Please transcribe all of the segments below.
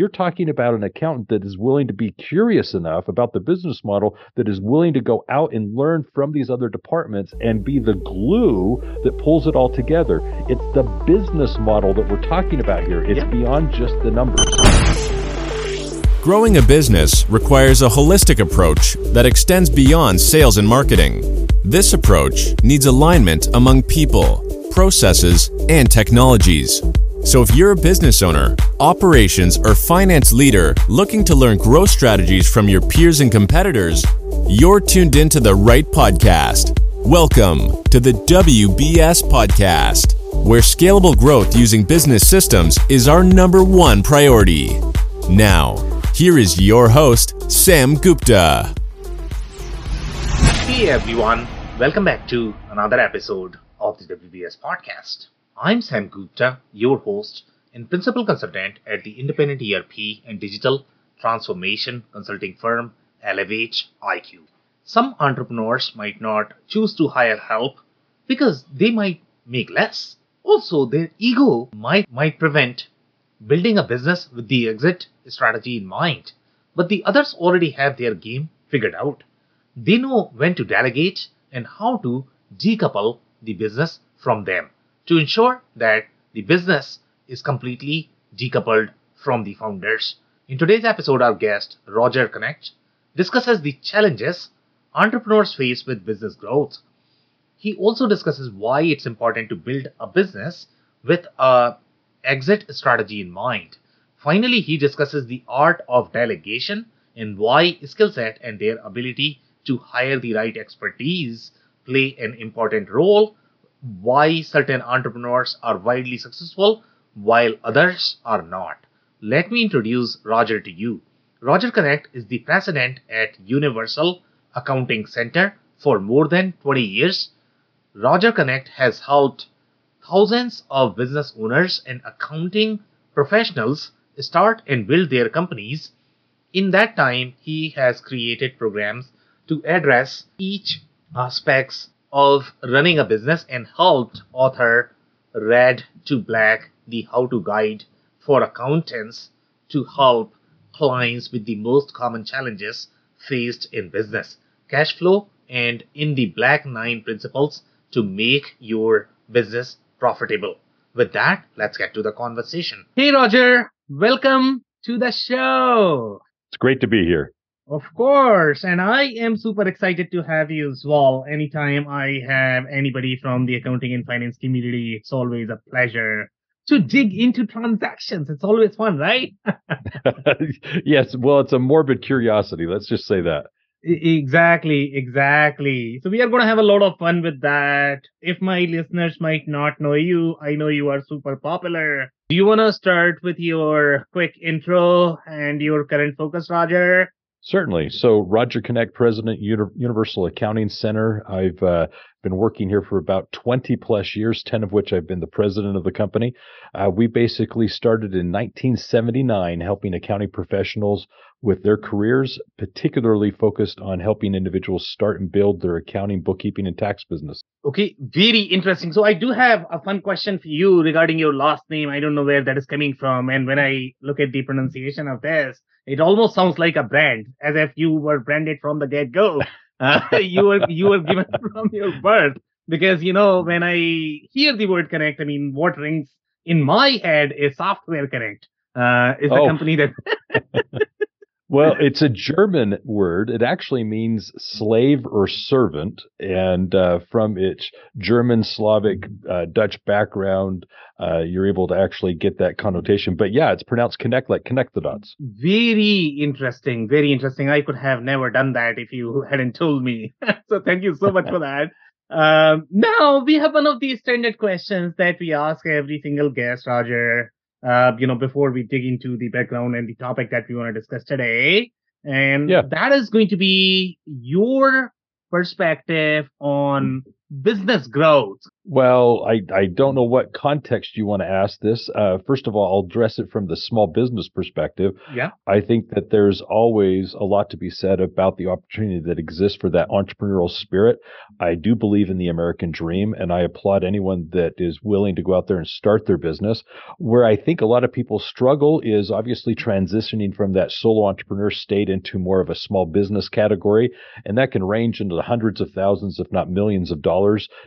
you're talking about an accountant that is willing to be curious enough about the business model that is willing to go out and learn from these other departments and be the glue that pulls it all together. It's the business model that we're talking about here. It's yep. beyond just the numbers. Growing a business requires a holistic approach that extends beyond sales and marketing. This approach needs alignment among people, processes, and technologies. So, if you're a business owner, operations, or finance leader looking to learn growth strategies from your peers and competitors, you're tuned into the right podcast. Welcome to the WBS Podcast, where scalable growth using business systems is our number one priority. Now, here is your host, Sam Gupta. Hey everyone, welcome back to another episode of the WBS podcast. I'm Sam Gupta, your host and principal consultant at the independent ERP and digital transformation consulting firm Elevate IQ. Some entrepreneurs might not choose to hire help because they might make less. Also, their ego might, might prevent building a business with the exit strategy in mind, but the others already have their game figured out. They know when to delegate and how to decouple the business from them to ensure that the business is completely decoupled from the founders. In today's episode, our guest, Roger Knecht, discusses the challenges entrepreneurs face with business growth. He also discusses why it's important to build a business with a exit strategy in mind. Finally, he discusses the art of delegation and why skill set and their ability to hire the right expertise play an important role, why certain entrepreneurs are widely successful while others are not. Let me introduce Roger to you. Roger Knecht is the president at Universal Accounting Center for more than 20 years. Roger Knecht has helped thousands of business owners and accounting professionals start and build their companies. In that time, he has created programs to address each aspects of running a business and helped author Red to Black the how to guide for accountants to help clients with the most common challenges faced in business, cash flow, and in the Black Nine principles to make your business profitable. With that, let's get to the conversation. Hey, Roger, welcome to the show. It's great to be here. Of course, and I am super excited to have you as well. Anytime I have anybody from the accounting and finance community, it's always a pleasure to dig into transactions. It's always fun, right? yes, well, it's a morbid curiosity. Let's just say that. Exactly, exactly. So we are going to have a lot of fun with that. If my listeners might not know you, I know you are super popular. Do you want to start with your quick intro and your current focus, Roger? Certainly. So, Roger Knecht, President, Universal Accounting Center. I've uh, been working here for about 20 plus years, 10 of which I've been the president of the company. Uh, we basically started in 1979 helping accounting professionals with their careers, particularly focused on helping individuals start and build their accounting, bookkeeping, and tax business. Okay, very interesting. So, I do have a fun question for you regarding your last name. I don't know where that is coming from. And when I look at the pronunciation of this, it almost sounds like a brand, as if you were branded from the get go. Uh, you were you were given from your birth. Because you know, when I hear the word connect, I mean, what rings in my head is software connect. Uh, is the oh. company that Well, it's a German word. It actually means slave or servant. And uh, from its German, Slavic, uh, Dutch background, uh, you're able to actually get that connotation. But yeah, it's pronounced connect, like connect the dots. Very interesting. Very interesting. I could have never done that if you hadn't told me. so thank you so much for that. Um, now we have one of these standard questions that we ask every single guest, Roger uh, you know, before we dig into the background and the topic that we want to discuss today. And yeah. that is going to be your perspective on business growth. Well, I, I don't know what context you want to ask this. Uh, first of all, I'll address it from the small business perspective. Yeah. I think that there's always a lot to be said about the opportunity that exists for that entrepreneurial spirit. I do believe in the American dream, and I applaud anyone that is willing to go out there and start their business. Where I think a lot of people struggle is obviously transitioning from that solo entrepreneur state into more of a small business category. And that can range into the hundreds of thousands, if not millions of dollars,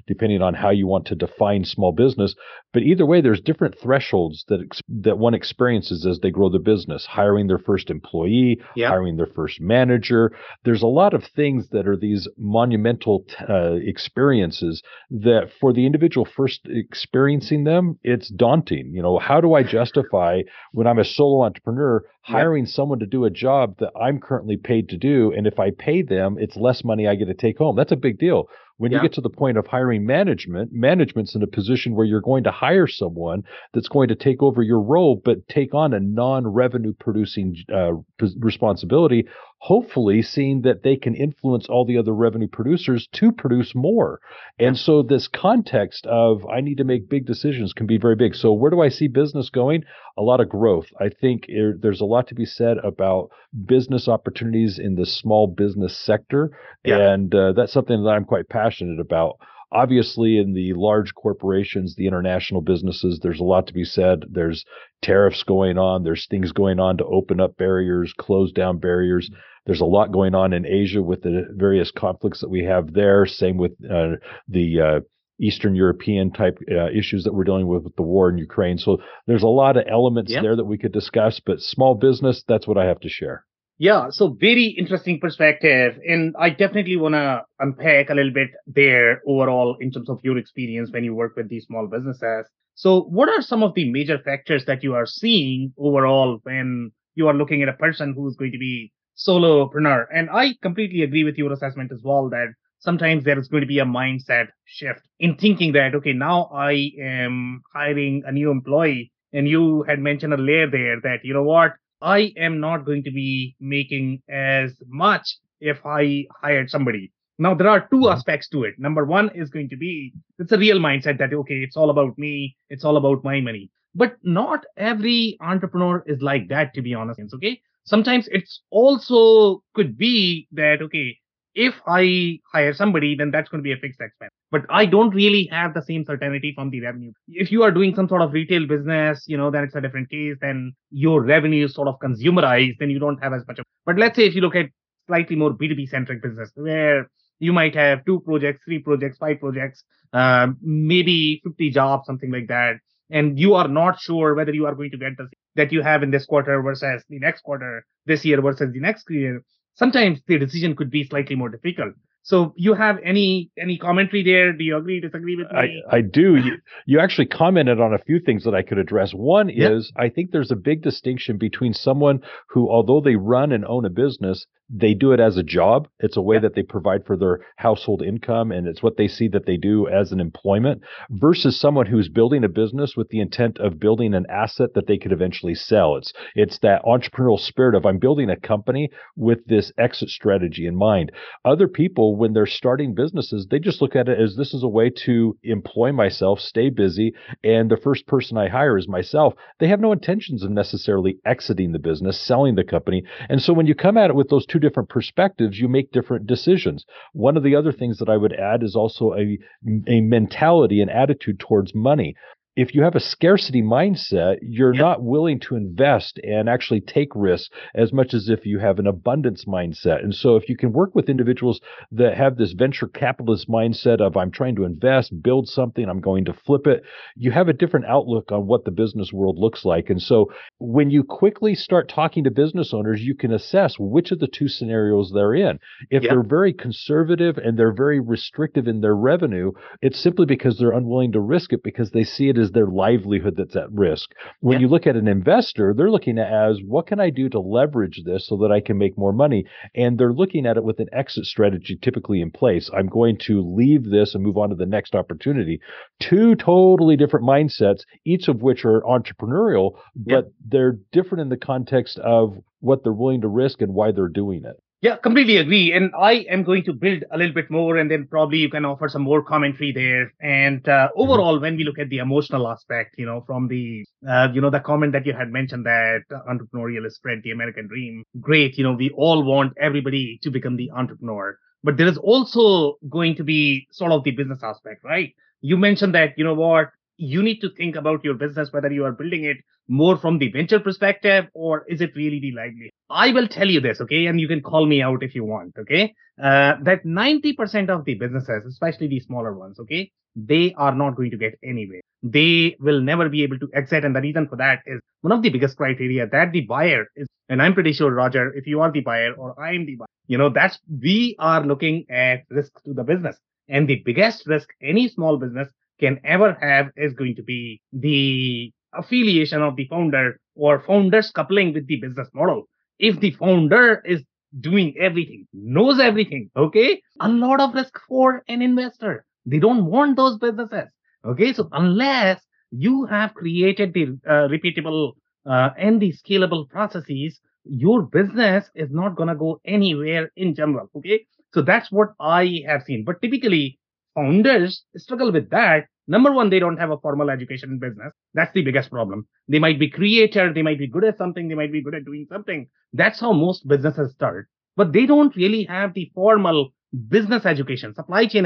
depending on how you want to define small business. But either way, there's different thresholds that ex- that one experiences as they grow the business. Hiring their first employee, Yeah. hiring their first manager. There's a lot of things that are these monumental t- uh, experiences that, for the individual first experiencing them, it's daunting. You know, how do I justify when I'm a solo entrepreneur Hiring someone to do a job that I'm currently paid to do, and if I pay them, it's less money I get to take home. That's a big deal. When Yeah. you get to the point of hiring management, management's in a position where you're going to hire someone that's going to take over your role, but take on a non-revenue producing uh, responsibility. Hopefully, seeing that they can influence all the other revenue producers to produce more. And so, this context of I need to make big decisions can be very big. So, where do I see business going? A lot of growth. I think er, there's a lot to be said about business opportunities in the small business sector. Yeah. And uh, that's something that I'm quite passionate about. Obviously, in the large corporations, the international businesses, there's a lot to be said. There's tariffs going on, there's things going on to open up barriers, close down barriers. There's a lot going on in Asia with the various conflicts that we have there. Same with uh, the uh, Eastern European type uh, issues that we're dealing with with the war in Ukraine. So there's a lot of elements Yeah. there that we could discuss, but small business, that's what I have to share. Yeah, so very interesting perspective. And I definitely want to unpack a little bit there overall in terms of your experience when you work with these small businesses. So, what are some of the major factors that you are seeing overall when you are looking at a person who's going to be solopreneur? And I completely agree with your assessment as well that sometimes there is going to be a mindset shift in thinking that, okay, now I am hiring a new employee. And you had mentioned earlier there that, you know what? I am not going to be making as much if I hired somebody. Now, there are two mm-hmm. aspects to it. Number one is going to be it's a real mindset that, okay, it's all about me, it's all about my money. But not every entrepreneur is like that, to be honest. Okay. Sometimes it's also could be that, okay, if I hire somebody, then that's going to be a fixed expense. But I don't really have the same certainty from the revenue. If you are doing some sort of retail business, you know, then it's a different case. Then your revenue is sort of consumerized, then you don't have as much of. But let's say if you look at slightly more B2B centric business where you might have two projects, three projects, five projects, um, maybe 50 jobs, something like that. And you are not sure whether you are going to get the that you have in this quarter versus the next quarter, this year versus the next year sometimes the decision could be slightly more difficult. So you have any any commentary there? Do you agree, disagree with me? I I do. You, you actually commented on a few things that I could address. One is I think there's a big distinction between someone who, although they run and own a business, they do it as a job. It's a way Yeah. that they provide for their household income, and it's what they see that they do as an employment, versus someone who's building a business with the intent of building an asset that they could eventually sell. It's it's that entrepreneurial spirit of I'm building a company with this exit strategy in mind. Other people, when they're starting businesses, they just look at it as this is a way to employ myself, stay busy, and the first person I hire is myself. They have no intentions of necessarily exiting the business, selling the company. And so when you come at it with those two different perspectives, you make different decisions. One of the other things that I would add is also a, a mentality and attitude towards money. If you have a scarcity mindset, you're Yep. not willing to invest and actually take risks as much as if you have an abundance mindset. And so, if you can work with individuals that have this venture capitalist mindset of I'm trying to invest, build something, I'm going to flip it, you have a different outlook on what the business world looks like. And so, when you quickly start talking to business owners, you can assess which of the two scenarios they're in. If Yeah. they're very conservative and they're very restrictive in their revenue, it's simply because they're unwilling to risk it because they see it as their livelihood that's at risk. When Yeah. you look at an investor, they're looking at as what can I do to leverage this so that I can make more money? And they're looking at it with an exit strategy typically in place. I'm going to leave this and move on to the next opportunity. Two totally different mindsets, each of which are entrepreneurial, Yeah. but they're different in the context of what they're willing to risk and why they're doing it. Yeah, completely agree. And I am going to build a little bit more, and then probably you can offer some more commentary there. And uh, mm-hmm. overall, when we look at the emotional aspect, you know, from the, uh, you know, the comment that you had mentioned that entrepreneurial is spread the American dream. Great. You know, we all want everybody to become the entrepreneur, but there is also going to be sort of the business aspect, right? You mentioned that, you know what, you need to think about your business, whether you are building it more from the venture perspective or is it really the livelihood? I will tell you this, okay? And you can call me out if you want, okay? Uh, that 90% of the businesses, especially the smaller ones, okay, they are not going to get anywhere. They will never be able to exit. And the reason for that is one of the biggest criteria that the buyer is, and I'm pretty sure, Roger, if you are the buyer or I'm the buyer, you know, that's, we are looking at risk to the business. And the biggest risk any small business can ever have is going to be the affiliation of the founder or founders coupling with the business model. If the founder is doing everything, knows everything, okay, a lot of risk for an investor. They don't want those businesses. Okay, so unless you have created the uh, repeatable uh, and the scalable processes, your business is not going to go anywhere in general. Okay, so that's what I have seen. But typically, founders struggle with that number one they don't have a formal education in business. That's the biggest problem. They might be creator they might be good at something they might be good at doing something. That's how most businesses start. But they don't really have the formal business education supply chain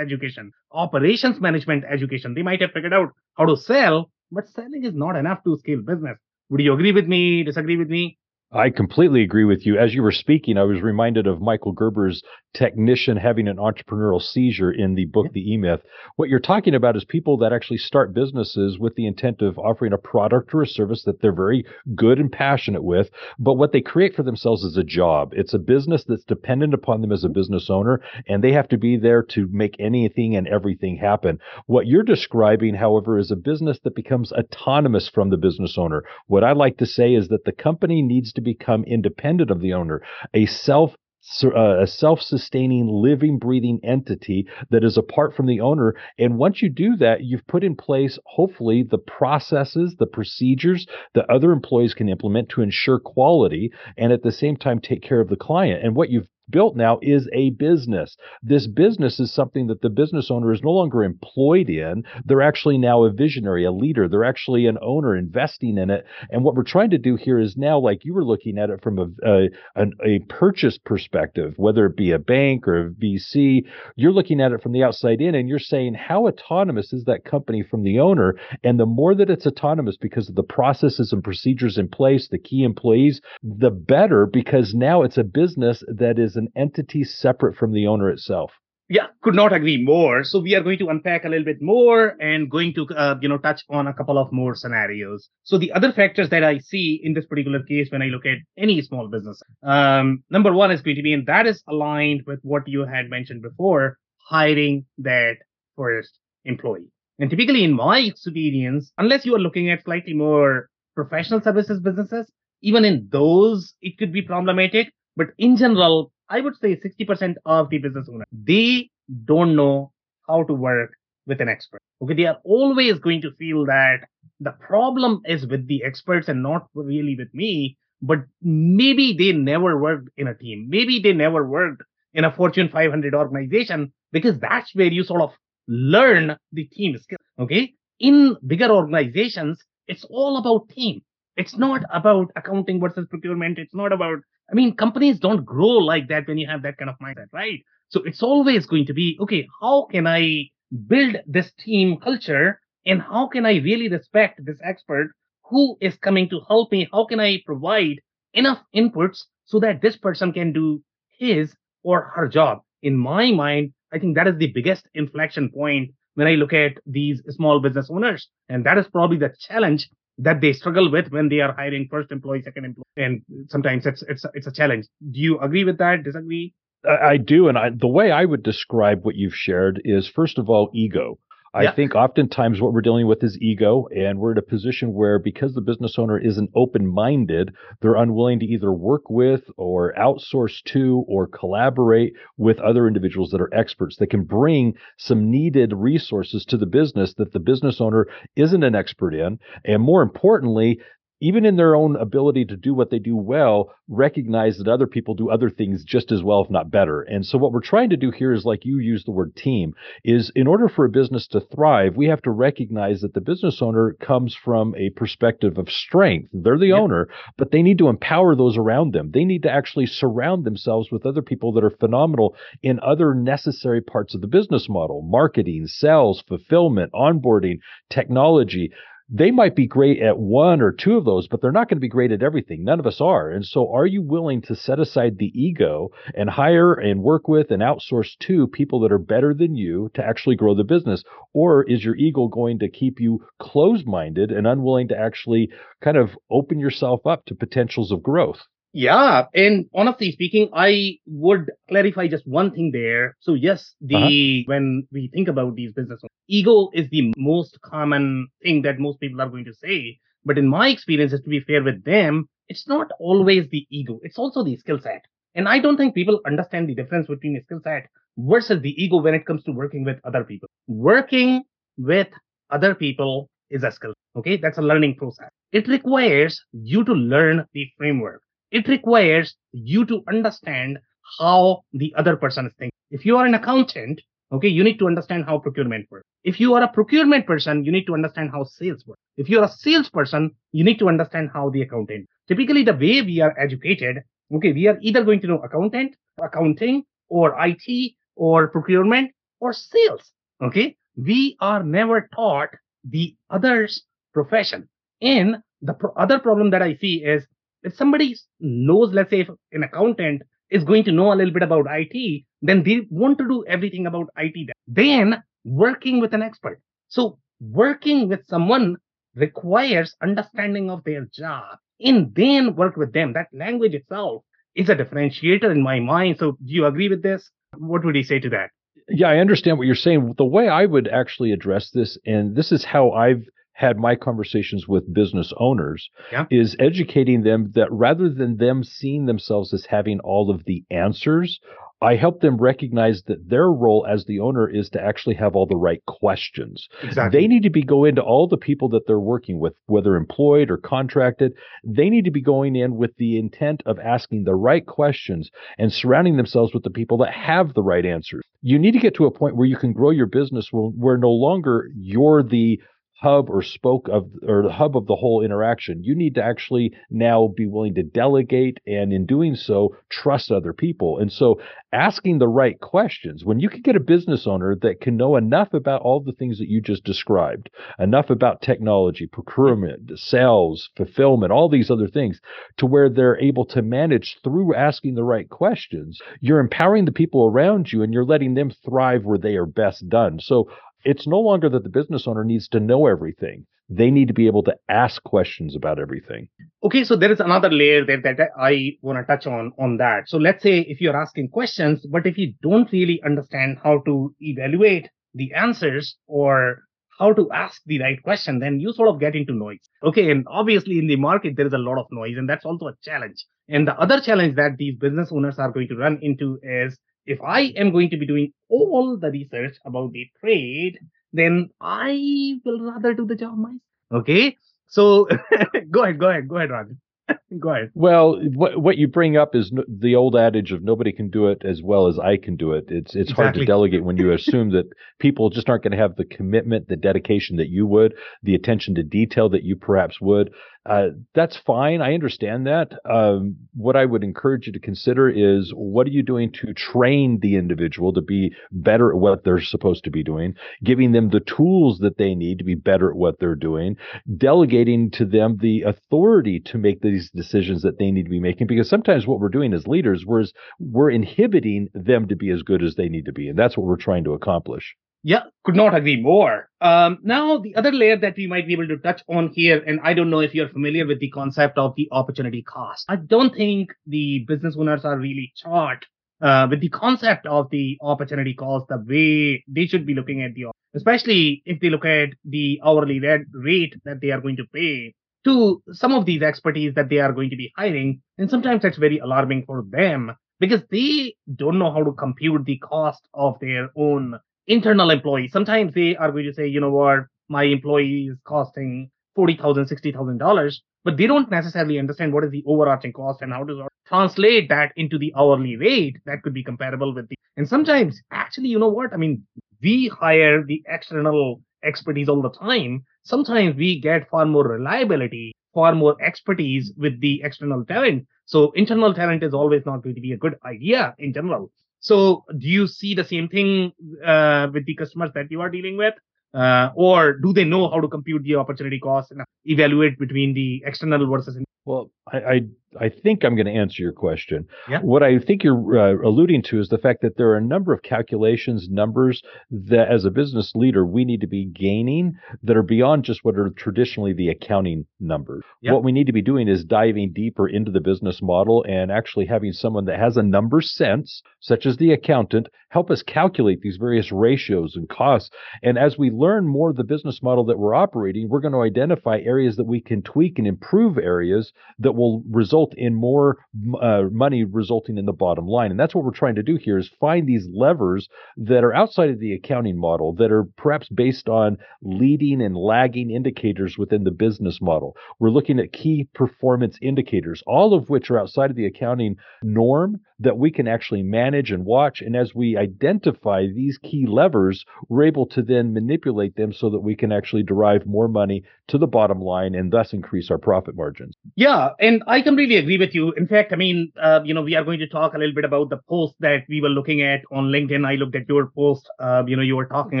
education operations management education. They might have figured out how to sell but selling is not enough to scale business. Would you agree with me? Disagree with me I completely agree with you. As you were speaking, I was reminded of Michael Gerber's technician having an entrepreneurial seizure in the book, The E Myth. What you're talking about is people that actually start businesses with the intent of offering a product or a service that they're very good and passionate with, but what they create for themselves is a job. It's a business that's dependent upon them as a mm-hmm. business owner, and they have to be there to make anything and everything happen. What you're describing, however, is a business that becomes autonomous from the business owner. What I like to say is that the company needs to become independent of the owner, a self uh, a self-sustaining living breathing entity that is apart from the owner. And once you do that you've put in place hopefully the processes the procedures that other employees can implement to ensure quality and at the same time take care of the client. And what you've built now is a business. This business is something that the business owner is no longer employed in. They're actually now a visionary, a leader. They're actually an owner investing in it. And what we're trying to do here is now, like you were looking at it from a, a, a purchase perspective, whether it be a bank or a VC, you're looking at it from the outside in and you're saying, how autonomous is that company from the owner? And the more that it's autonomous because of the processes and procedures in place, the key employees, the better because now it's a business that is an entity separate from the owner itself. Yeah, could not agree more. So we are going to unpack a little bit more and going to, uh, you know, touch on a couple of more scenarios. So the other factors that I see in this particular case when I look at any small business, um, number one is going to be, and that is aligned with what you had mentioned before, hiring that first employee. And typically in my experience, unless you are looking at slightly more professional services businesses, even in those, it could be problematic. But in general, I would say 60% of the business owners, they don't know how to work with an expert. Okay. They are always going to feel that the problem is with the experts and not really with me. But maybe they never worked in a team. Maybe they never worked in a Fortune 500 organization because that's where you sort of learn the team skill. Okay. In bigger organizations, it's all about team. It's not about accounting versus procurement. It's not about I mean, companies don't grow like that when you have that kind of mindset, right? So it's always going to be, okay, how can I build this team culture and how can I really respect this expert who is coming to help me? How can I provide enough inputs so that this person can do his or her job? In my mind, I think that is the biggest inflection point when I look at these small business owners. And that is probably the challenge that they struggle with when they are hiring first employee, second employee, and sometimes it's it's it's a challenge. Do you agree with that? Disagree? I do, and I, the way I would describe what you've shared is first of all ego. I yeah. think oftentimes what we're dealing with is ego, and we're in a position where because the business owner isn't open minded, they're unwilling to either work with or outsource to or collaborate with other individuals that are experts that can bring some needed resources to the business that the business owner isn't an expert in. And more importantly, even in their own ability to do what they do well, recognize that other people do other things just as well, if not better. And so what we're trying to do here is like you use the word team is in order for a business to thrive, we have to recognize that the business owner comes from a perspective of strength. They're the owner, but they need to empower those around them. They need to actually surround themselves with other people that are phenomenal in other necessary parts of the business model, marketing, sales, fulfillment, onboarding, technology they might be great at one or two of those, but they're not going to be great at everything. None of us are. And so, are you willing to set aside the ego and hire and work with and outsource to people that are better than you to actually grow the business? Or is your ego going to keep you closed minded and unwilling to actually kind of open yourself up to potentials of growth? Yeah. And honestly speaking, I would clarify just one thing there. So yes, the, uh-huh. when we think about these business, ego is the most common thing that most people are going to say. But in my experience, to be fair with them, it's not always the ego. It's also the skill set. And I don't think people understand the difference between a skill set versus the ego when it comes to working with other people. Working with other people is a skill. Okay. That's a learning process. It requires you to learn the framework it requires you to understand how the other person is thinking. If you are an accountant, okay, you need to understand how procurement works. If you are a procurement person, you need to understand how sales work. If you're a salesperson, you need to understand how the accountant. Typically, the way we are educated, okay, we are either going to know accountant, accounting, or IT, or procurement, or sales. Okay, we are never taught the other's profession. And the pro- other problem that I see is if somebody knows, let's say, if an accountant is going to know a little bit about IT, then they want to do everything about IT. Then working with an expert. So working with someone requires understanding of their job and then work with them. That language itself is a differentiator in my mind. So do you agree with this? What would you say to that? Yeah, I understand what you're saying. The way I would actually address this, and this is how I've had my conversations with business owners yeah. is educating them that rather than them seeing themselves as having all of the answers, I help them recognize that their role as the owner is to actually have all the right questions. Exactly. They need to be going to all the people that they're working with, whether employed or contracted. They need to be going in with the intent of asking the right questions and surrounding themselves with the people that have the right answers. You need to get to a point where you can grow your business where, where no longer you're the hub or spoke of or the hub of the whole interaction. You need to actually now be willing to delegate and in doing so trust other people. And so asking the right questions when you can get a business owner that can know enough about all the things that you just described, enough about technology, procurement, sales, fulfillment, all these other things to where they're able to manage through asking the right questions. You're empowering the people around you and you're letting them thrive where they are best done. So it's no longer that the business owner needs to know everything. They need to be able to ask questions about everything. Okay, so there is another layer there that I want to touch on on that. So let's say if you're asking questions, but if you don't really understand how to evaluate the answers or how to ask the right question, then you sort of get into noise. Okay, and obviously in the market there is a lot of noise, and that's also a challenge. And the other challenge that these business owners are going to run into is if I am going to be doing all the research about the trade, then I will rather do the job myself. Okay. So go ahead, go ahead, go ahead, Roger. go ahead. Well, what what you bring up is no, the old adage of nobody can do it as well as I can do it. It's it's exactly. hard to delegate when you assume that people just aren't going to have the commitment, the dedication that you would, the attention to detail that you perhaps would. Uh, that's fine. I understand that. Um, what I would encourage you to consider is what are you doing to train the individual to be better at what they're supposed to be doing, giving them the tools that they need to be better at what they're doing, delegating to them the authority to make these decisions that they need to be making. Because sometimes what we're doing as leaders, we're, we're inhibiting them to be as good as they need to be. And that's what we're trying to accomplish. Yeah, could not agree more. Um, now, the other layer that we might be able to touch on here, and I don't know if you're familiar with the concept of the opportunity cost. I don't think the business owners are really taught uh, with the concept of the opportunity cost the way they should be looking at the, especially if they look at the hourly rate that they are going to pay to some of these expertise that they are going to be hiring. And sometimes that's very alarming for them because they don't know how to compute the cost of their own internal employees. Sometimes they are going to say, you know what, my employee is costing forty thousand, sixty thousand dollars. but they don't necessarily understand what is the overarching cost and how to translate that into the hourly rate that could be comparable with the. And sometimes, actually, you know what? I mean, we hire the external expertise all the time. Sometimes we get far more reliability, far more expertise with the external talent. So internal talent is always not going to be a good idea in general. So do you see the same thing uh, with the customers that you are dealing with? Uh, or do they know how to compute the opportunity cost and evaluate between the external versus well, I, I, I think I'm going to answer your question. Yeah. What I think you're uh, alluding to is the fact that there are a number of calculations, numbers that as a business leader we need to be gaining that are beyond just what are traditionally the accounting numbers. Yeah. What we need to be doing is diving deeper into the business model and actually having someone that has a number sense, such as the accountant, help us calculate these various ratios and costs. And as we learn more of the business model that we're operating, we're going to identify areas that we can tweak and improve areas that will result in more uh, money resulting in the bottom line. And that's what we're trying to do here is find these levers that are outside of the accounting model that are perhaps based on leading and lagging indicators within the business model. We're looking at key performance indicators, all of which are outside of the accounting norm that we can actually manage and watch. And as we identify these key levers, we're able to then manipulate them so that we can actually derive more money to the bottom line and thus increase our profit margins. Yeah, and I completely agree with you. In fact, I mean, uh, you know, we are going to talk a little bit about the post that we were looking at on LinkedIn. I looked at your post. Uh, you know, you were talking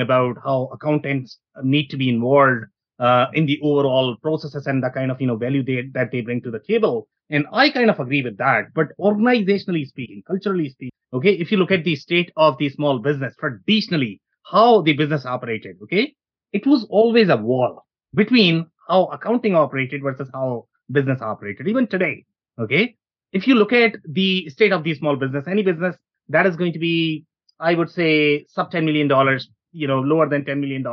about how accountants need to be involved uh, in the overall processes and the kind of you know value they, that they bring to the table. And I kind of agree with that. But organizationally speaking, culturally speaking, okay, if you look at the state of the small business traditionally, how the business operated, okay, it was always a wall between how accounting operated versus how business operated. Even today, okay, if you look at the state of the small business, any business that is going to be, I would say, sub $10 million, you know, lower than $10 million,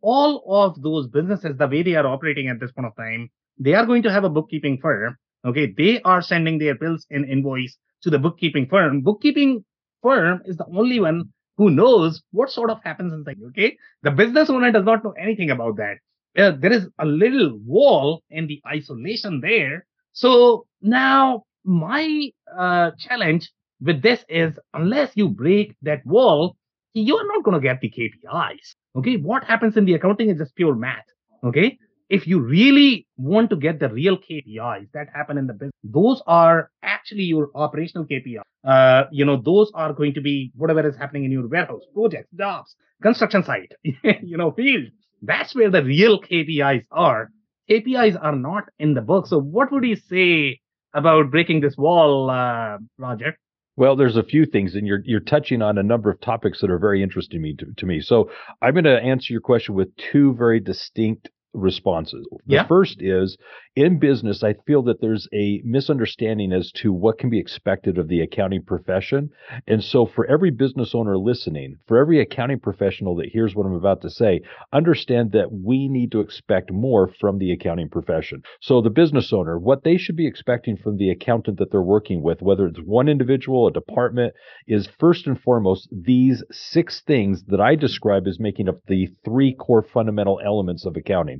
all of those businesses, the way they are operating at this point of time, they are going to have a bookkeeping firm. Okay. They are sending their bills and invoice to the bookkeeping firm. Bookkeeping firm is the only one who knows what sort of happens inside. Okay. The business owner does not know anything about that. Uh, there is a little wall and the isolation there. So now my uh, challenge with this is unless you break that wall, you are not going to get the KPIs. Okay. What happens in the accounting is just pure math. Okay. If you really want to get the real KPIs that happen in the business, those are actually your operational KPIs. Uh, you know, those are going to be whatever is happening in your warehouse, projects, jobs, construction site, you know, field. That's where the real KPIs are. KPIs are not in the book. So what would you say about breaking this wall, uh, Roger? Well, there's a few things, and you're you're touching on a number of topics that are very interesting me to, to me. So I'm going to answer your question with two very distinct responses. The Yeah. first is in business, I feel that there's a misunderstanding as to what can be expected of the accounting profession. And so, for every business owner listening, for every accounting professional that hears what I'm about to say, understand that we need to expect more from the accounting profession. So, the business owner, what they should be expecting from the accountant that they're working with, whether it's one individual, a department, is first and foremost these six things that I describe as making up the three core fundamental elements of accounting.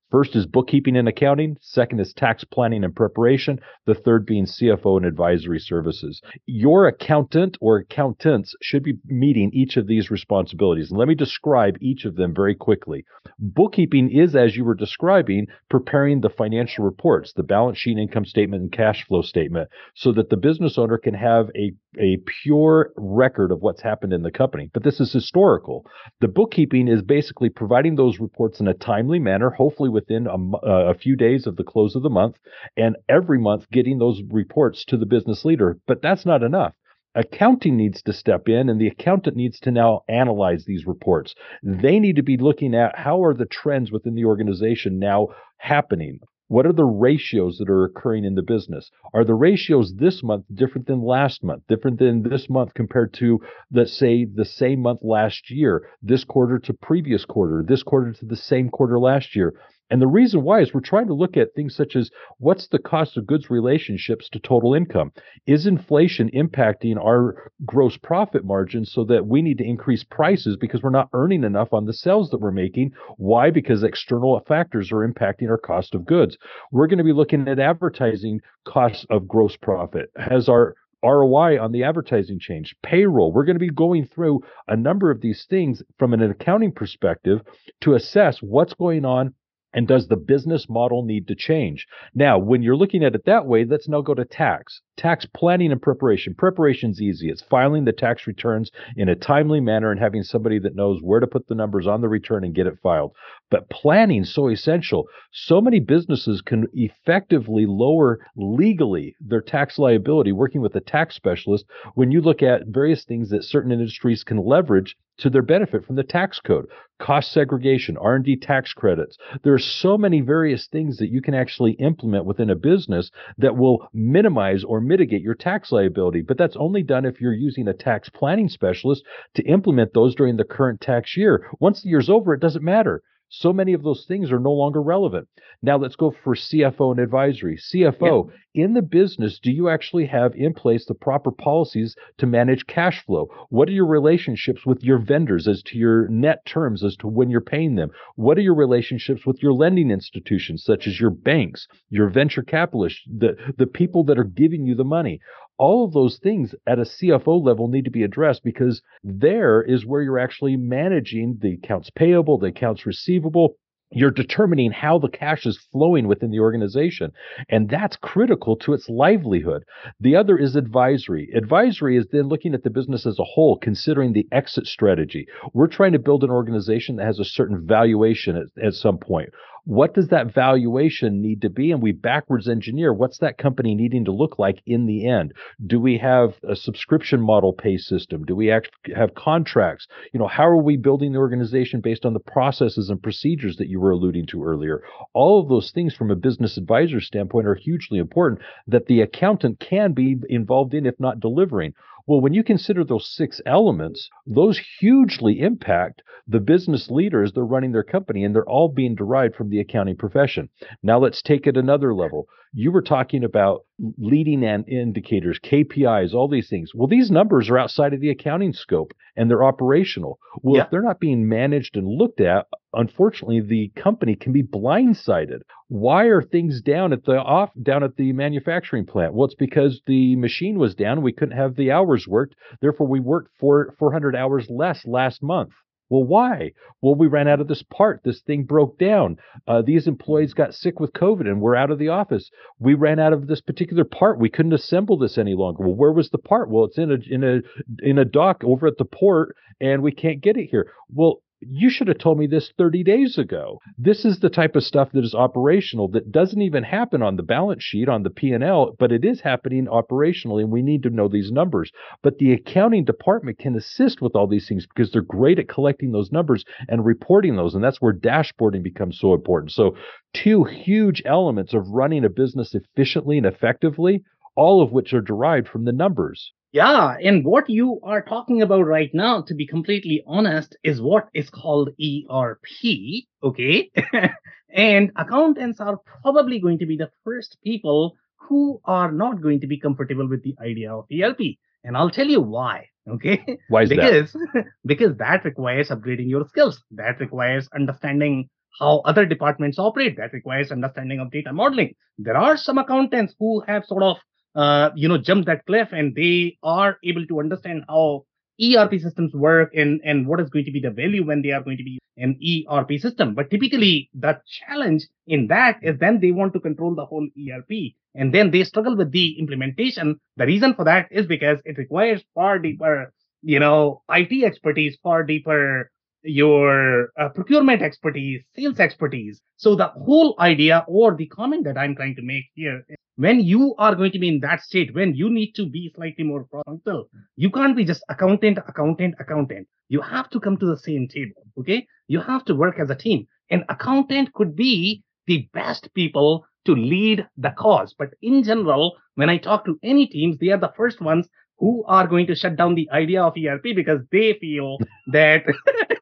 First is bookkeeping and accounting. Second is tax planning and preparation. The third being CFO and advisory services. Your accountant or accountants should be meeting each of these responsibilities. And let me describe each of them very quickly. Bookkeeping is, as you were describing, preparing the financial reports, the balance sheet, income statement, and cash flow statement, so that the business owner can have a, a pure record of what's happened in the company. But this is historical. The bookkeeping is basically providing those reports in a timely manner, hopefully within a, uh, a few days of the close of the month, and every month getting those reports to the business leader. But that's not enough. Accounting needs to step in, and the accountant needs to now analyze these reports. They need to be looking at how are the trends within the organization now happening. What are the ratios that are occurring in the business? Are the ratios this month different than last month, different than this month compared to, let's say, the same month last year, this quarter to previous quarter, this quarter to the same quarter last year? And the reason why is we're trying to look at things such as what's the cost of goods relationships to total income? Is inflation impacting our gross profit margin so that we need to increase prices because we're not earning enough on the sales that we're making? Why? Because external factors are impacting our cost of goods. We're going to be looking at advertising costs of gross profit. Has our ROI on the advertising change, payroll. We're going to be going through a number of these things from an accounting perspective to assess what's going on and does the business model need to change? Now, when you're looking at it that way, let's now go to tax. Tax planning and preparation. Preparation's easy. It's filing the tax returns in a timely manner and having somebody that knows where to put the numbers on the return and get it filed. But planning's so essential. So many businesses can effectively lower legally their tax liability working with a tax specialist when you look at various things that certain industries can leverage to their benefit from the tax code. Cost segregation r&d tax credits. There are so many various things that you can actually implement within a business that will minimize or mitigate your tax liability. But that's only done if you're using a tax planning specialist to implement those during the current tax year. Once the year's over it doesn't matter so many of those things are no longer relevant. Now let's go for CFO and advisory. CFO, in the business, do you actually have in place the proper policies to manage cash flow? What are your relationships with your vendors as to your net terms as to when you're paying them? What are your relationships with your lending institutions, such as your banks, your venture capitalists, the, the people that are giving you the money? All of those things at a CFO level need to be addressed because there is where you're actually managing the accounts payable, the accounts receivable, you're determining how the cash is flowing within the organization. And that's critical to its livelihood. The other is advisory. Advisory is then looking at the business as a whole, considering the exit strategy. We're trying to build an organization that has a certain valuation at, at some point what does that valuation need to be? And we backwards engineer what's that company needing to look like in the end? Do we have a subscription model pay system? Do we actually have contracts? You know, how are we building the organization based on the processes and procedures that you were alluding to earlier? All of those things from a business advisor standpoint are hugely important that the accountant can be involved in, if not delivering. Well, when you consider those six elements, those hugely impact the business leaders that are running their company, and they're all being derived from the accounting profession. Now, let's take it another level. You were talking about leading indicators, KPIs, all these things. Well, these numbers are outside of the accounting scope and they're operational. Well, yeah. if they're not being managed and looked at, unfortunately, the company can be blindsided. Why are things down at the off down at the manufacturing plant? Well, it's because the machine was down. We couldn't have the hours worked. Therefore, we worked for 400 hours less last month. Well, why? Well, we ran out of this part. This thing broke down. Uh, these employees got sick with COVID and we're out of the office. We ran out of this particular part. We couldn't assemble this any longer. Well, where was the part? Well, it's in a in a in a dock over at the port, and we can't get it here. Well, you should have told me this 30 days ago. This is the type of stuff that is operational that doesn't even happen on the balance sheet on the P&L, but it is happening operationally and we need to know these numbers. But the accounting department can assist with all these things because they're great at collecting those numbers and reporting those and that's where dashboarding becomes so important. So two huge elements of running a business efficiently and effectively, all of which are derived from the numbers. Yeah, and what you are talking about right now, to be completely honest, is what is called ERP. Okay. and accountants are probably going to be the first people who are not going to be comfortable with the idea of ERP. And I'll tell you why. Okay. Why is because, that? because that requires upgrading your skills. That requires understanding how other departments operate. That requires understanding of data modeling. There are some accountants who have sort of uh, you know, jump that cliff and they are able to understand how ERP systems work and, and what is going to be the value when they are going to be an ERP system. But typically the challenge in that is then they want to control the whole ERP and then they struggle with the implementation. The reason for that is because it requires far deeper, you know, IT expertise, far deeper your uh, procurement expertise, sales expertise. So the whole idea or the comment that I'm trying to make here, when you are going to be in that state, when you need to be slightly more functional, you can't be just accountant, accountant, accountant. You have to come to the same table. Okay. You have to work as a team. An accountant could be the best people to lead the cause. But in general, when I talk to any teams, they are the first ones who are going to shut down the idea of ERP because they feel that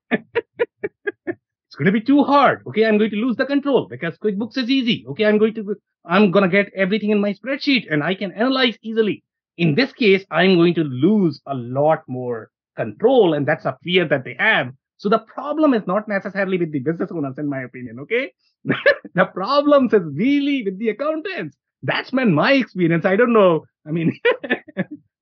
it's going to be too hard. Okay, I'm going to lose the control because QuickBooks is easy. Okay, I'm going to I'm going to get everything in my spreadsheet and I can analyze easily. In this case, I'm going to lose a lot more control, and that's a fear that they have. So the problem is not necessarily with the business owners, in my opinion. Okay, the problems is really with the accountants. That's been my experience. I don't know. I mean,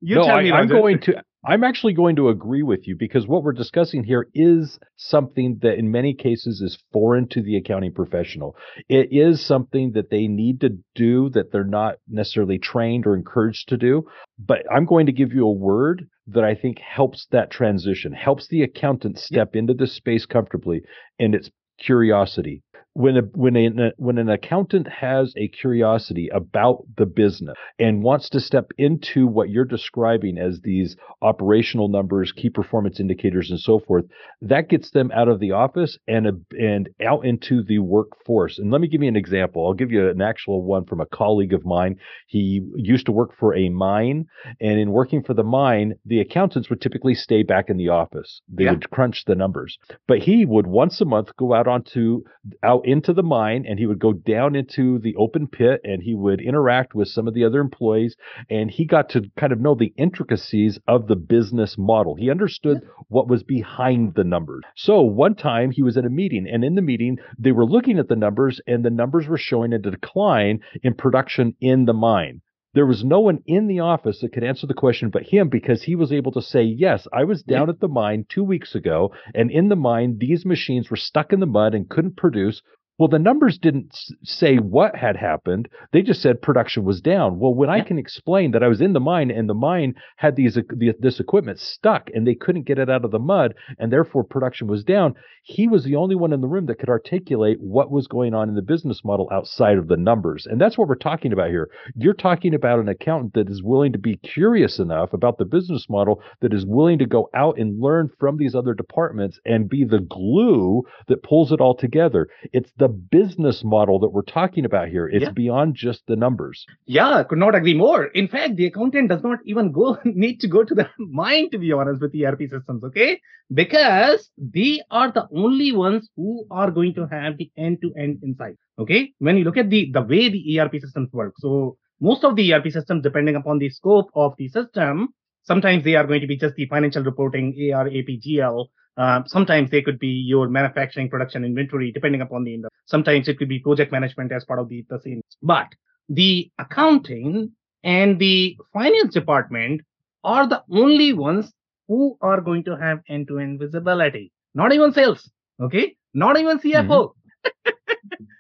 you no, tell I, me. I'm going to. I'm actually going to agree with you because what we're discussing here is something that in many cases is foreign to the accounting professional. It is something that they need to do that they're not necessarily trained or encouraged to do. But I'm going to give you a word that I think helps that transition, helps the accountant step into this space comfortably, and it's curiosity when a when a when an accountant has a curiosity about the business and wants to step into what you're describing as these operational numbers, key performance indicators, and so forth, that gets them out of the office and a, and out into the workforce. And let me give you an example. I'll give you an actual one from a colleague of mine. He used to work for a mine, and in working for the mine, the accountants would typically stay back in the office. They Yeah. would crunch the numbers, but he would once a month go out onto out into the mine and he would go down into the open pit and he would interact with some of the other employees and he got to kind of know the intricacies of the business model. He understood what was behind the numbers. So one time he was at a meeting and in the meeting they were looking at the numbers and the numbers were showing a decline in production in the mine. There was no one in the office that could answer the question but him because he was able to say, Yes, I was down at the mine two weeks ago, and in the mine, these machines were stuck in the mud and couldn't produce. Well, the numbers didn't s- say what had happened. They just said production was down. Well, when I can explain that I was in the mine and the mine had these this equipment stuck and they couldn't get it out of the mud and therefore production was down, he was the only one in the room that could articulate what was going on in the business model outside of the numbers. And that's what we're talking about here. You're talking about an accountant that is willing to be curious enough about the business model that is willing to go out and learn from these other departments and be the glue that pulls it all together. It's the business model that we're talking about here. It's Yeah. beyond just the numbers. Yeah, I could not agree more. In fact, the accountant does not even go need to go to the mind to be honest with ERP systems, okay? Because they are the only ones who are going to have the end-to-end insight. Okay. When you look at the the way the ERP systems work, so most of the ERP systems, depending upon the scope of the system, sometimes they are going to be just the financial reporting, AR, AP, GL. Uh, sometimes they could be your manufacturing, production, inventory, depending upon the industry. Sometimes it could be project management as part of the, the same. But the accounting and the finance department are the only ones who are going to have end-to-end visibility. Not even sales. Okay. Not even CFO.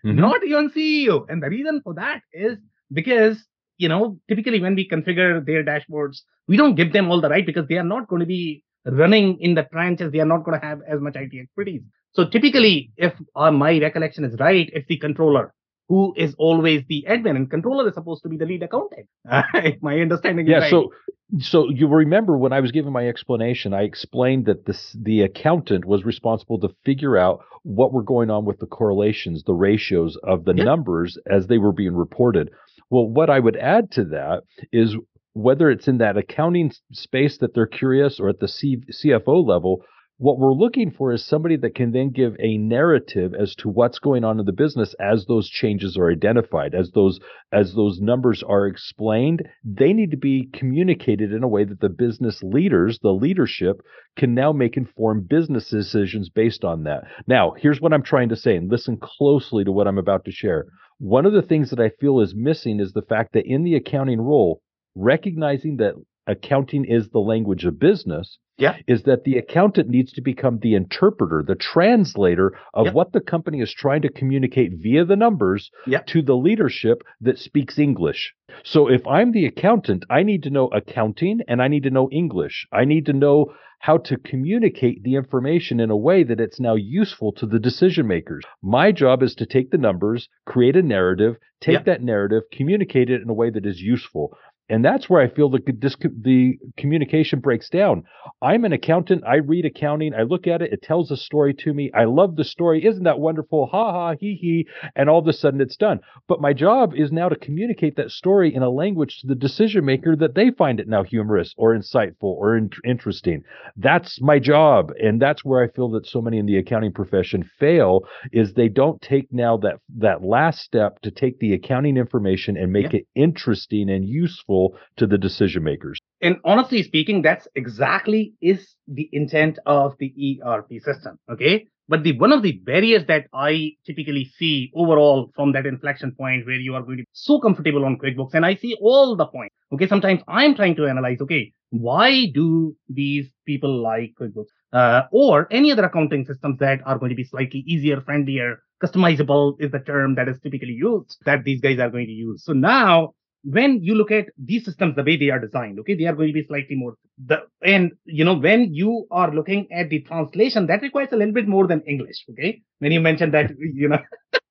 Mhm. Not even CEO. And the reason for that is because, you know, typically when we configure their dashboards, we don't give them all the right because they are not going to be running in the trenches. They are not going to have as much IT expertise. So typically, if uh, my recollection is right, it's the controller who is always the admin and controller is supposed to be the lead accountant. if my understanding is Yeah, right. so so you remember when I was giving my explanation, I explained that this the accountant was responsible to figure out what were going on with the correlations, the ratios of the Yeah. numbers as they were being reported. Well, what I would add to that is whether it's in that accounting space that they're curious or at the C- CFO level, what we're looking for is somebody that can then give a narrative as to what's going on in the business as those changes are identified, as those as those numbers are explained, they need to be communicated in a way that the business leaders, the leadership, can now make informed business decisions based on that. Now, here's what I'm trying to say, and listen closely to what I'm about to share. One of the things that I feel is missing is the fact that in the accounting role, recognizing that accounting is the language of business, Yeah. is that the accountant needs to become the interpreter, the translator of Yep. what the company is trying to communicate via the numbers Yep. to the leadership that speaks English. So if I'm the accountant, I need to know accounting and I need to know English. I need to know how to communicate the information in a way that it's now useful to the decision makers. My job is to take the numbers, create a narrative, take Yep. that narrative, communicate it in a way that is useful. And that's where I feel the, the communication breaks down. I'm an accountant. I read accounting. I look at it. It tells a story to me. I love the story. Isn't that wonderful? Ha ha, he he. And all of a sudden it's done. But my job is now to communicate that story in a language to the decision maker that they find it now humorous or insightful or in- interesting. That's my job. And that's where I feel that so many in the accounting profession fail is they don't take now that, that last step to take the accounting information and make yeah. it interesting and useful useful to the decision makers. And honestly speaking, that's exactly is the intent of the ERP system. Okay. But the one of the barriers that I typically see overall from that inflection point where you are going to be so comfortable on QuickBooks, and I see all the points. Okay, sometimes I'm trying to analyze. Okay, why do these people like QuickBooks uh, or any other accounting systems that are going to be slightly easier, friendlier, customizable is the term that is typically used that these guys are going to use. So now when you look at these systems the way they are designed okay they are going to be slightly more the and you know when you are looking at the translation that requires a little bit more than english okay? When you mentioned that you know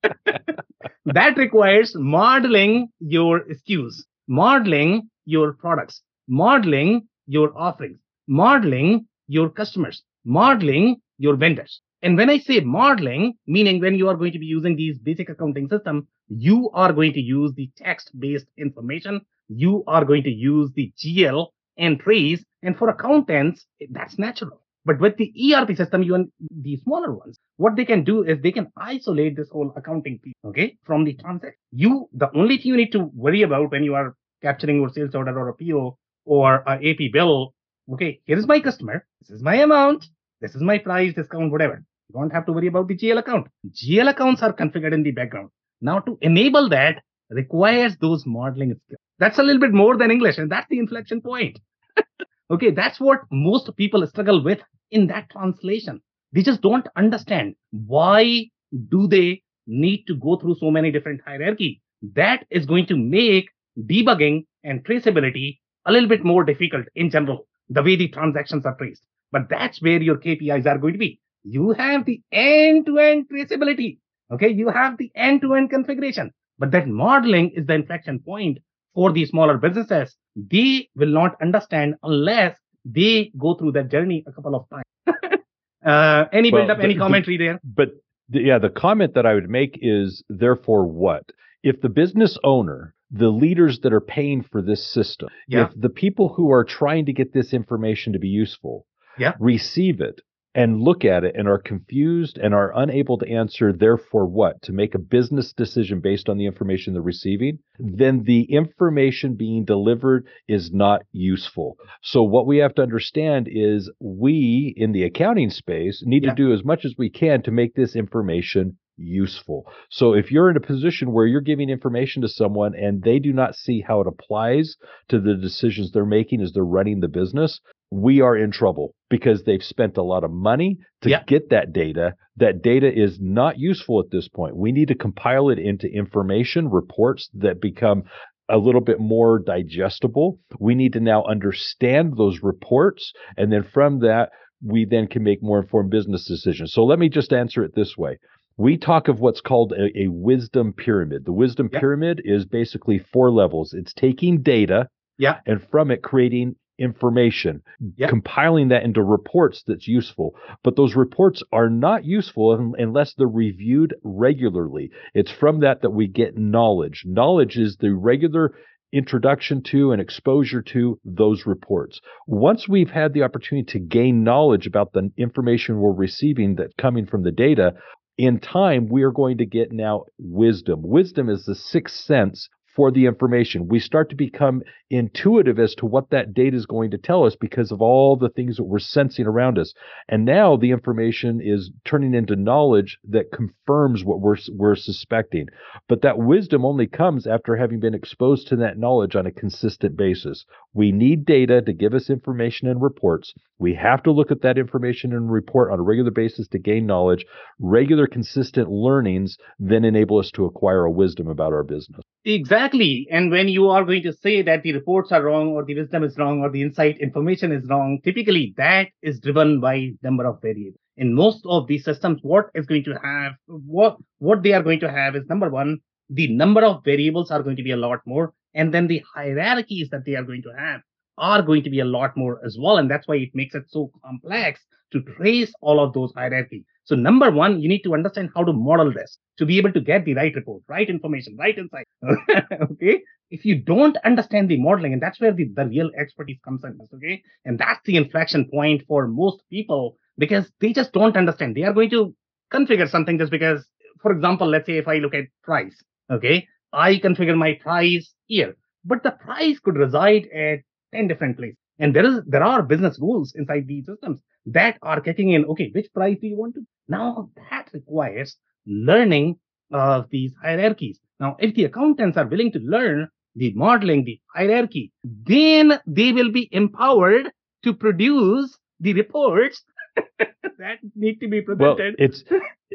that requires modeling your SKUs modeling your products modeling your offerings modeling your customers modeling your vendors. And when I say modeling, meaning when you are going to be using these basic accounting system, you are going to use the text-based information. You are going to use the GL entries. And for accountants, that's natural. But with the ERP system, even the smaller ones, what they can do is they can isolate this whole accounting piece, okay, from the transaction. You, the only thing you need to worry about when you are capturing your sales order or a PO or a AP bill, okay, here is my customer, this is my amount, this is my price, discount, whatever. You don't have to worry about the GL account. GL accounts are configured in the background. Now to enable that requires those modeling skills. That's a little bit more than English, and that's the inflection point. okay, that's what most people struggle with in that translation. They just don't understand why do they need to go through so many different hierarchy. That is going to make debugging and traceability a little bit more difficult in general, the way the transactions are traced. But that's where your KPIs are going to be you have the end-to-end traceability. Okay. You have the end-to-end configuration, but that modeling is the inflection point for the smaller businesses. They will not understand unless they go through that journey a couple of times. uh, any well, build up, any commentary the, there? But the, yeah, the comment that I would make is therefore what? If the business owner the leaders that are paying for this system, yeah. if the people who are trying to get this information to be useful yeah. receive it and look at it and are confused and are unable to answer therefore what to make a business decision based on the information they're receiving then the information being delivered is not useful so what we have to understand is we in the accounting space need yeah. to do as much as we can to make this information useful. So if you're in a position where you're giving information to someone and they do not see how it applies to the decisions they're making as they're running the business, we are in trouble because they've spent a lot of money to get that data. That data is not useful at this point. We need to compile it into information reports that become a little bit more digestible. We need to now understand those reports. And then from that, we then can make more informed business decisions. So let me just answer it this way. We talk of what's called a, a wisdom pyramid. The wisdom pyramid is basically four levels. It's taking data yeah. and from it creating information, yep. compiling that into reports that's useful. But those reports are not useful unless they're reviewed regularly. It's from that that we get knowledge. Knowledge is the regular introduction to and exposure to those reports. Once we've had the opportunity to gain knowledge about the information we're receiving that's coming from the data, in time, we are going to get now wisdom. Wisdom is the sixth sense for the information. We start to become intuitive as to what that data is going to tell us because of all the things that we're sensing around us. And now the information is turning into knowledge that confirms what we're, we're suspecting. But that wisdom only comes after having been exposed to that knowledge on a consistent basis. We need data to give us information and reports. We have to look at that information and report on a regular basis to gain knowledge. Regular, consistent learnings then enable us to acquire a wisdom about our business. Exactly. And when you are going to say that the reports are wrong or the wisdom is wrong or the insight information is wrong, typically that is driven by number of variables. In most of these systems, what is going to have what what they are going to have is number one, the number of variables are going to be a lot more. And then the hierarchies that they are going to have are going to be a lot more as well. And that's why it makes it so complex to trace all of those hierarchies. So number one, you need to understand how to model this to be able to get the right report, right information, right insight. okay. If you don't understand the modeling, and that's where the, the real expertise comes in. Okay. And that's the inflection point for most people because they just don't understand. They are going to configure something just because, for example, let's say if I look at price, okay, I configure my price here, but the price could reside at 10 different places. And there is there are business rules inside these systems that are kicking in. Okay, which price do you want to? Now that requires learning of these hierarchies. Now, if the accountants are willing to learn the modeling, the hierarchy, then they will be empowered to produce the reports that need to be presented. Well, it's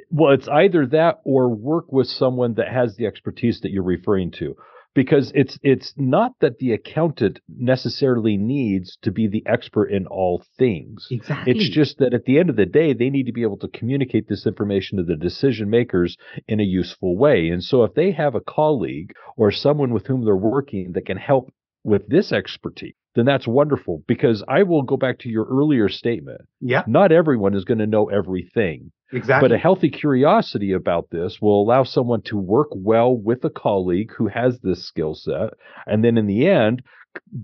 well, it's either that or work with someone that has the expertise that you're referring to because it's it's not that the accountant necessarily needs to be the expert in all things. Exactly. It's just that at the end of the day, they need to be able to communicate this information to the decision makers in a useful way. And so if they have a colleague or someone with whom they're working that can help with this expertise, then that's wonderful because I will go back to your earlier statement. Yeah. Not everyone is going to know everything. Exactly. But a healthy curiosity about this will allow someone to work well with a colleague who has this skill set. And then in the end,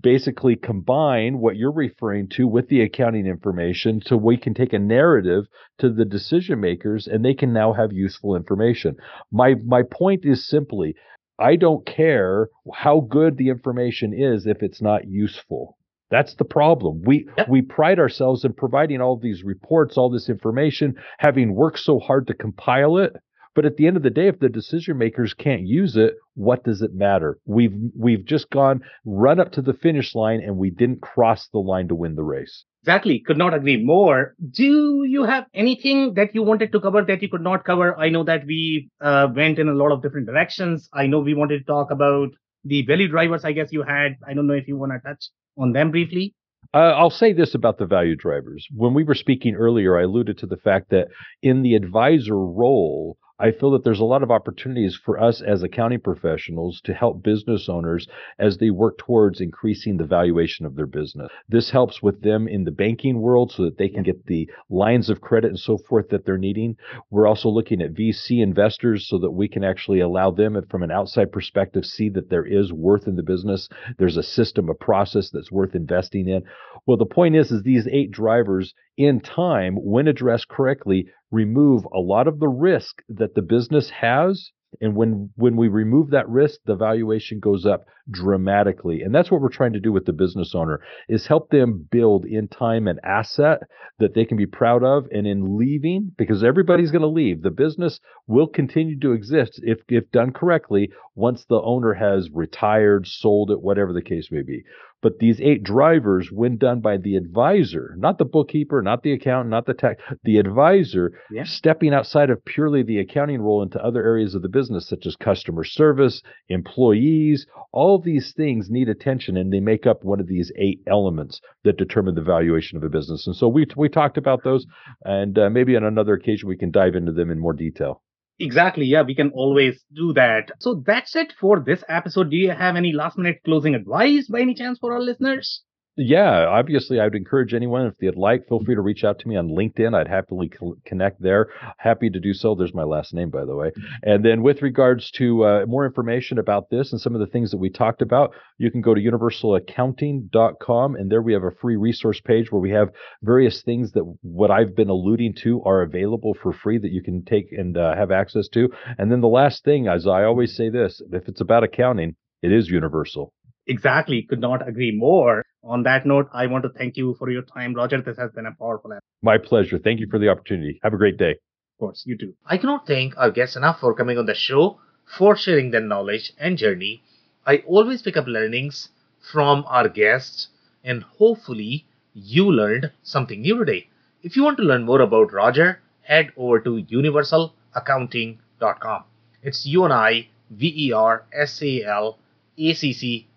basically combine what you're referring to with the accounting information so we can take a narrative to the decision makers and they can now have useful information. My my point is simply I don't care how good the information is if it's not useful. That's the problem. We Yep. we pride ourselves in providing all these reports, all this information, having worked so hard to compile it. But at the end of the day, if the decision makers can't use it, what does it matter? We've we've just gone run up to the finish line and we didn't cross the line to win the race. Exactly. Could not agree more. Do you have anything that you wanted to cover that you could not cover? I know that we uh, went in a lot of different directions. I know we wanted to talk about the value drivers. I guess you had. I don't know if you want to touch on them briefly. Uh, I'll say this about the value drivers. When we were speaking earlier, I alluded to the fact that in the advisor role, I feel that there's a lot of opportunities for us as accounting professionals to help business owners as they work towards increasing the valuation of their business. This helps with them in the banking world so that they can get the lines of credit and so forth that they're needing. We're also looking at VC investors so that we can actually allow them, from an outside perspective, see that there is worth in the business. There's a system, a process that's worth investing in. Well, the point is, is these eight drivers in time, when addressed correctly, remove a lot of the risk that the business has. And when when we remove that risk, the valuation goes up dramatically. And that's what we're trying to do with the business owner is help them build in time an asset that they can be proud of. And in leaving, because everybody's going to leave, the business will continue to exist if if done correctly once the owner has retired, sold it, whatever the case may be. But these eight drivers, when done by the advisor, not the bookkeeper, not the accountant, not the tech, the advisor, Yeah. stepping outside of purely the accounting role into other areas of the business, such as customer service, employees, all these things need attention and they make up one of these eight elements that determine the valuation of a business. And so we, we talked about those, and uh, maybe on another occasion we can dive into them in more detail. Exactly. Yeah, we can always do that. So that's it for this episode. Do you have any last minute closing advice by any chance for our listeners? Yeah, obviously, I would encourage anyone if they'd like, feel free to reach out to me on LinkedIn. I'd happily co- connect there. Happy to do so. There's my last name, by the way. And then, with regards to uh, more information about this and some of the things that we talked about, you can go to universalaccounting.com, and there we have a free resource page where we have various things that what I've been alluding to are available for free that you can take and uh, have access to. And then the last thing, as I always say this, if it's about accounting, it is universal. Exactly. Could not agree more. On that note, I want to thank you for your time, Roger. This has been a powerful episode. My pleasure. Thank you for the opportunity. Have a great day. Of course, you too. I cannot thank our guests enough for coming on the show, for sharing their knowledge and journey. I always pick up learnings from our guests, and hopefully, you learned something new today. If you want to learn more about Roger, head over to universalaccounting.com. It's U N I V E R S A L A C C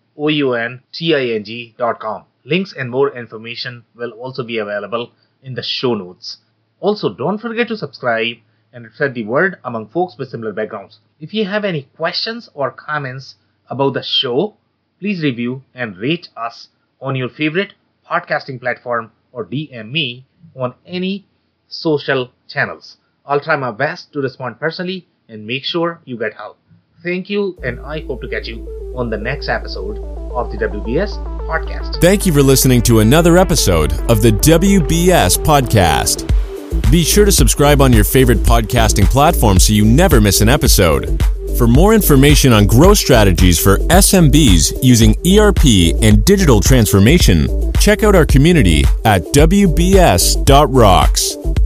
G.com. Links and more information will also be available in the show notes. Also, don't forget to subscribe and spread the word among folks with similar backgrounds. If you have any questions or comments about the show, please review and rate us on your favorite podcasting platform or DM me on any social channels. I'll try my best to respond personally and make sure you get help. Thank you, and I hope to catch you on the next episode of the WBS podcast. Thank you for listening to another episode of the WBS podcast. Be sure to subscribe on your favorite podcasting platform so you never miss an episode. For more information on growth strategies for SMBs using ERP and digital transformation, check out our community at WBS.rocks.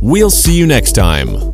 We'll see you next time.